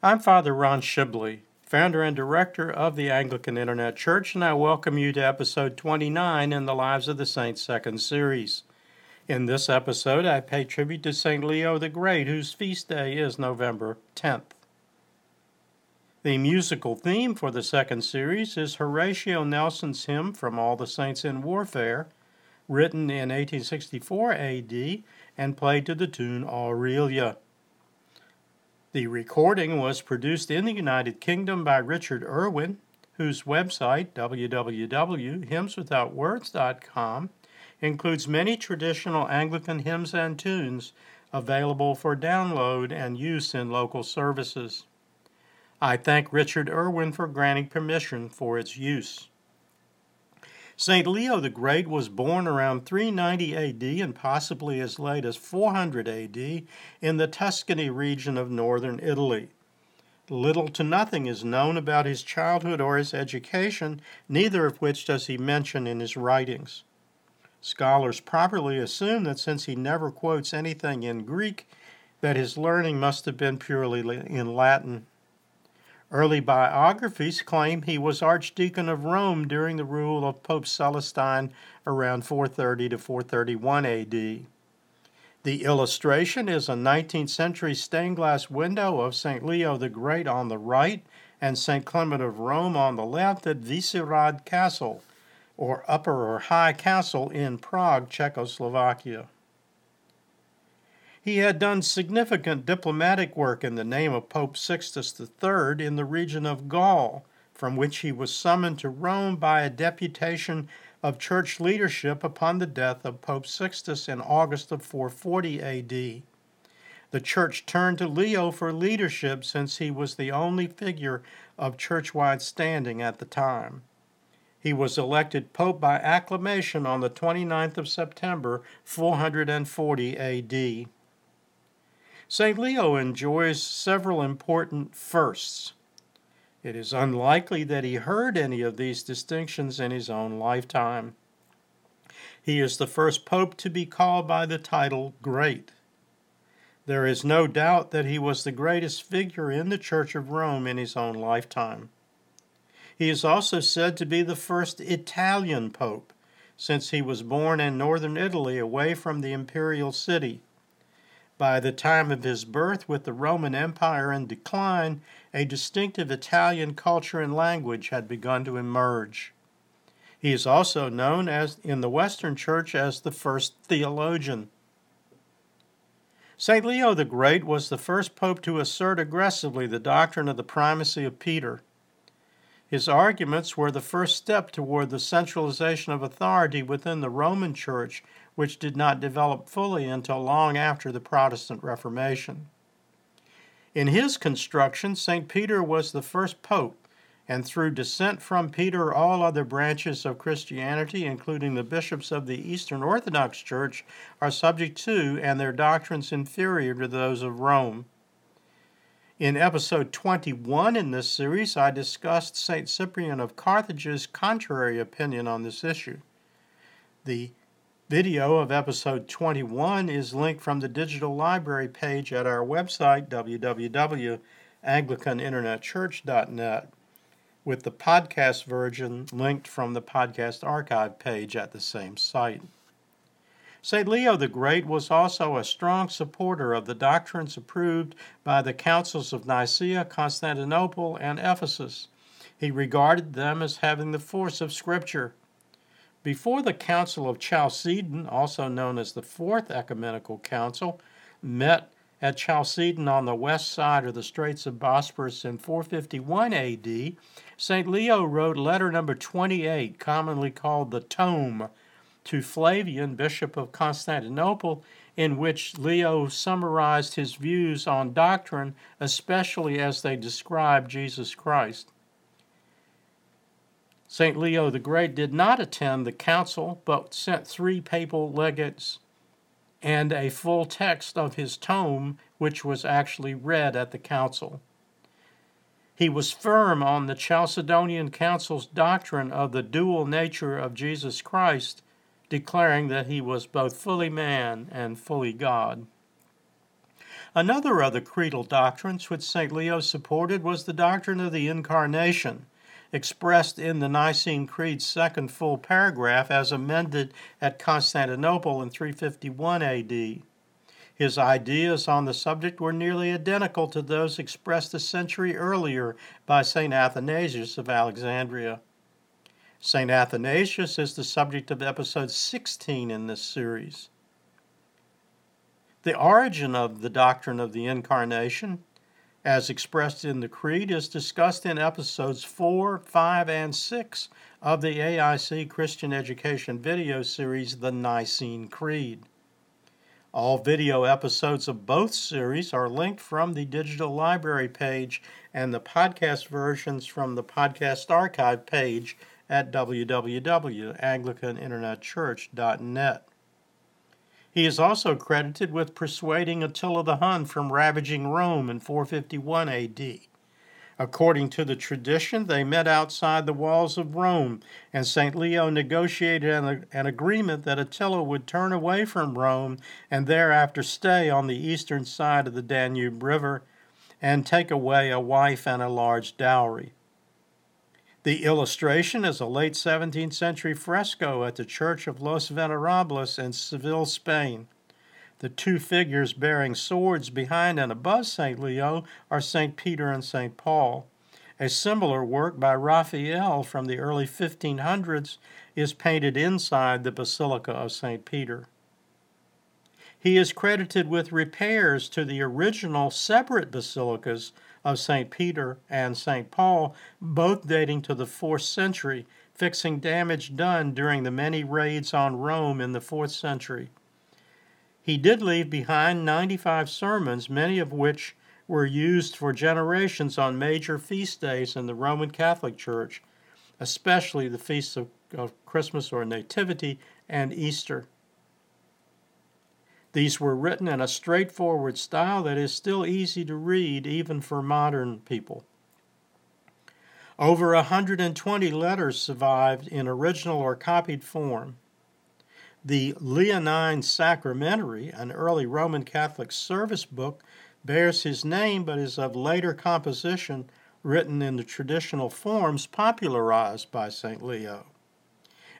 I'm Father Ron Shibley, founder and director of the Anglican Internet Church, and I welcome you to episode 29 in the Lives of the Saints second series. In this episode, I pay tribute to St. Leo the Great, whose feast day is November 10th. The musical theme for the second series is Horatio Nelson's hymn From All the Saints in Warfare, written in 1864 AD and played to the tune Aurelia. The recording was produced in the United Kingdom by Richard Irwin, whose website, www.hymnswithoutwords.com, includes many traditional Anglican hymns and tunes available for download and use in local services. I thank Richard Irwin for granting permission for its use. St. Leo the Great was born around 390 AD and possibly as late as 400 AD in the Tuscany region of northern Italy. Little to nothing is known about his childhood or his education, neither of which does he mention in his writings. Scholars properly assume that since he never quotes anything in Greek, that his learning must have been purely in Latin. Early biographies claim he was Archdeacon of Rome during the rule of Pope Celestine around 430 to 431 AD. The illustration is a 19th century stained glass window of St. Leo the Great on the right and St. Clement of Rome on the left at Vyšehrad Castle, or Upper or High Castle in Prague, Czechoslovakia. He had done significant diplomatic work in the name of Pope Sixtus III in the region of Gaul, from which he was summoned to Rome by a deputation of church leadership upon the death of Pope Sixtus in August of 440 AD. The church turned to Leo for leadership since he was the only figure of church-wide standing at the time. He was elected pope by acclamation on the 29th of September 440 AD. St. Leo enjoys several important firsts. It is unlikely that he heard any of these distinctions in his own lifetime. He is the first pope to be called by the title Great. There is no doubt that he was the greatest figure in the Church of Rome in his own lifetime. He is also said to be the first Italian pope, since he was born in northern Italy away from the imperial city by the time of his birth, with the Roman Empire in decline, a distinctive Italian culture and language had begun to emerge. He is also known as in the Western Church as the first theologian. St. Leo the Great was the first pope to assert aggressively the doctrine of the primacy of Peter. His arguments were the first step toward the centralization of authority within the Roman Church which did not develop fully until long after the Protestant Reformation. In his construction, St. Peter was the first pope, and through descent from Peter, all other branches of Christianity, including the bishops of the Eastern Orthodox Church, are subject to and their doctrines inferior to those of Rome. In episode 21 in this series, I discussed St. Cyprian of Carthage's contrary opinion on this issue. The Video of episode 21 is linked from the digital library page at our website, www.anglicaninternetchurch.net, with the podcast version linked from the podcast archive page at the same site. St. Leo the Great was also a strong supporter of the doctrines approved by the councils of Nicaea, Constantinople, and Ephesus. He regarded them as having the force of Scripture before the Council of Chalcedon, also known as the Fourth Ecumenical Council, met at Chalcedon on the west side of the Straits of Bosporus in 451 AD, St. Leo wrote letter number 28, commonly called the Tome, to Flavian, Bishop of Constantinople, in which Leo summarized his views on doctrine, especially as they describe Jesus Christ. St. Leo the Great did not attend the council, but sent three papal legates and a full text of his tome, which was actually read at the council. He was firm on the Chalcedonian Council's doctrine of the dual nature of Jesus Christ, declaring that he was both fully man and fully God. Another of the creedal doctrines which St. Leo supported was the doctrine of the Incarnation, expressed in the Nicene Creed's second full paragraph as amended at Constantinople in 351 AD. His ideas on the subject were nearly identical to those expressed a century earlier by St. Athanasius of Alexandria. St. Athanasius is the subject of episode 16 in this series. The origin of the doctrine of the Incarnation, as expressed in the Creed, is discussed in episodes 4, 5, and 6 of the AIC Christian Education video series, The Nicene Creed. All video episodes of both series are linked from the digital library page and the podcast versions from the podcast archive page at www.anglicaninternetchurch.net. He is also credited with persuading Attila the Hun from ravaging Rome in 451 AD. According to the tradition, they met outside the walls of Rome, and St. Leo negotiated an, an, agreement that Attila would turn away from Rome and thereafter stay on the eastern side of the Danube River and take away a wife and a large dowry. The illustration is a late 17th century fresco at the Church of Los Venerables in Seville, Spain. The two figures bearing swords behind and above St. Leo are St. Peter and St. Paul. A similar work by Raphael from the early 1500s is painted inside the Basilica of St. Peter. He is credited with repairs to the original separate basilicas of St. Peter and St. Paul, both dating to the 4th century, fixing damage done during the many raids on Rome in the 4th century. He did leave behind 95 sermons, many of which were used for generations on major feast days in the Roman Catholic Church, especially the feasts of, of Christmas or Nativity and Easter. These were written in a straightforward style that is still easy to read even for modern people. Over 120 letters survived in original or copied form. The Leonine Sacramentary, an early Roman Catholic service book, bears his name but is of later composition, written in the traditional forms popularized by St. Leo.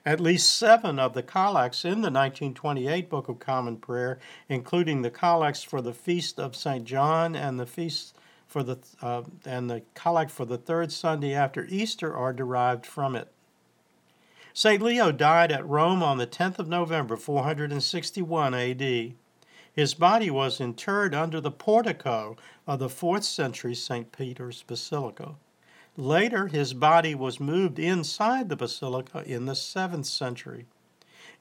At least seven of the collects in the 1928 Book of Common Prayer, including the collects for the Feast of St. John and the Feast for the uh, and the collect for the third Sunday after Easter, are derived from it. St. Leo died at Rome on the 10th of November 461 AD. His body was interred under the portico of the 4th century St. Peter's Basilica. Later, his body was moved inside the basilica in the 7th century.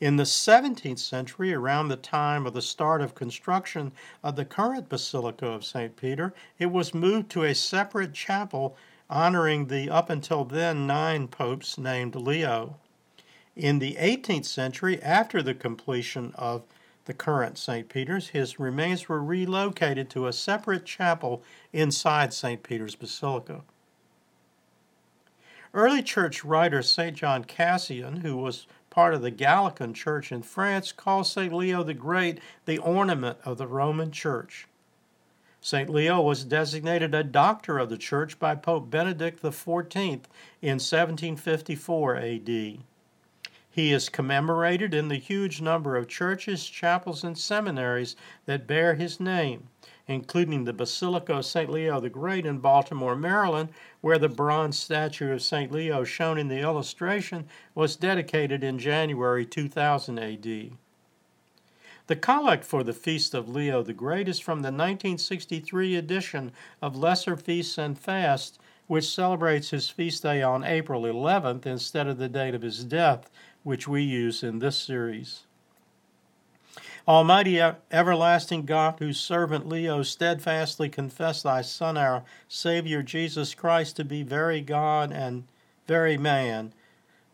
In the 17th century, around the time of the start of construction of the current Basilica of St. Peter, it was moved to a separate chapel honoring the up until then nine popes named Leo. In the 18th century, after the completion of the current St. Peter's, his remains were relocated to a separate chapel inside St. Peter's Basilica. Early church writer St. John Cassian, who was part of the Gallican church in France, calls St. Leo the Great the ornament of the Roman church. St. Leo was designated a doctor of the church by Pope Benedict XIV in 1754 AD. He is commemorated in the huge number of churches, chapels, and seminaries that bear his name, including the Basilica of St. Leo the Great in Baltimore, Maryland, where the bronze statue of St. Leo shown in the illustration was dedicated in January 2000 AD. The collect for the Feast of Leo the Great is from the 1963 edition of Lesser Feasts and Fasts, which celebrates his feast day on April 11th instead of the date of his death, which we use in this series. Almighty everlasting God, whose servant Leo steadfastly confessed thy Son, our Savior Jesus Christ, to be very God and very man,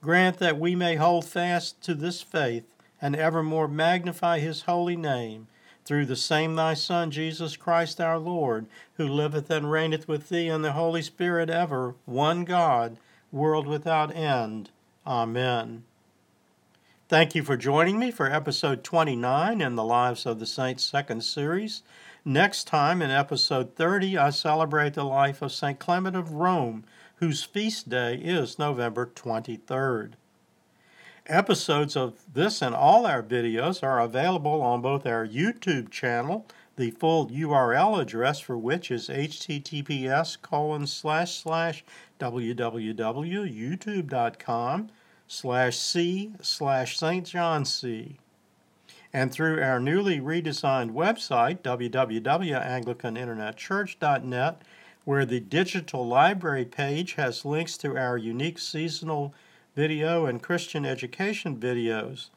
grant that we may hold fast to this faith and evermore magnify his holy name through the same thy Son, Jesus Christ our Lord, who liveth and reigneth with thee in the Holy Spirit ever, one God, world without end. Amen. Thank you for joining me for episode 29 in the Lives of the Saints second series. Next time, in episode 30, I celebrate the life of St. Clement of Rome, whose feast day is November 23rd. Episodes of this and all our videos are available on both our YouTube channel, the full URL address for which is https colon slash slash www.youtube.com slash c slash St. John C and through our newly redesigned website, www.anglicaninternetchurch.net, where the digital library page has links to our unique seasonal video and Christian education videos.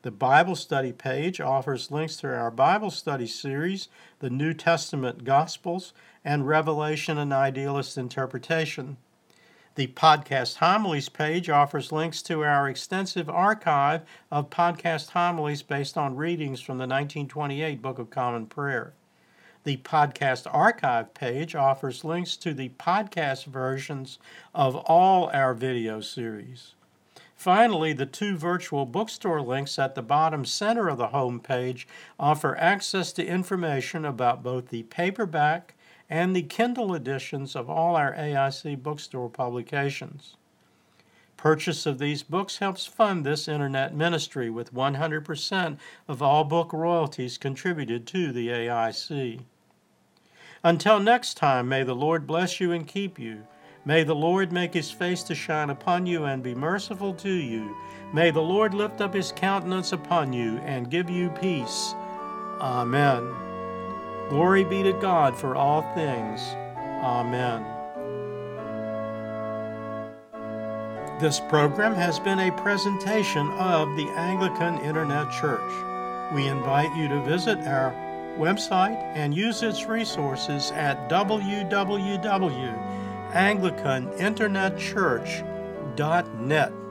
The Bible study page offers links to our Bible study series, the New Testament Gospels, and Revelation and Idealist Interpretation. The Podcast Homilies page offers links to our extensive archive of podcast homilies based on readings from the 1928 Book of Common Prayer. The Podcast Archive page offers links to the podcast versions of all our video series. Finally, the two virtual bookstore links at the bottom center of the home page offer access to information about both the paperback and the Kindle editions of all our AIC bookstore publications. Purchase of these books helps fund this internet ministry with 100% of all book royalties contributed to the AIC. Until next time, may the Lord bless you and keep you. May the Lord make his face to shine upon you and be merciful to you. May the Lord lift up his countenance upon you and give you peace. Amen. Glory be to God for all things. Amen. This program has been a presentation of the Anglican Internet Church. We invite you to visit our website and use its resources at www.anglicaninternetchurch.net.